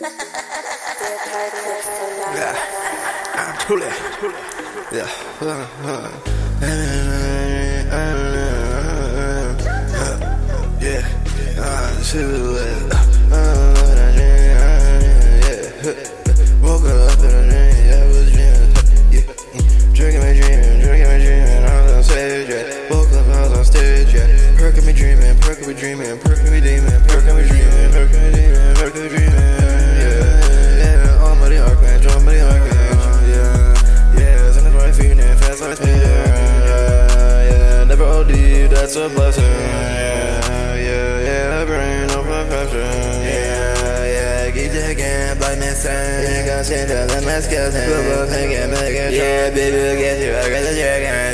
Yeah, I'm truly. Yeah. Yeah. Uh, shit was lit. Uh, yeah. Woke up in a dream, yeah, I was dreaming. Yeah. Drinking my dreaming, drinking my dreaming. I was on stage, yeah. Woke up, I was on stage, yeah. Perking me dreaming, perking me dreaming, perking me demon, perking me dreaming, perking me OD, that's a blessing. Yeah, yeah, yeah. Brain no perfection. Yeah, yeah. Keep taking black man saying. Got shit up in my skeleton. Football thinking, making Yeah, baby, get you. I got the dragons.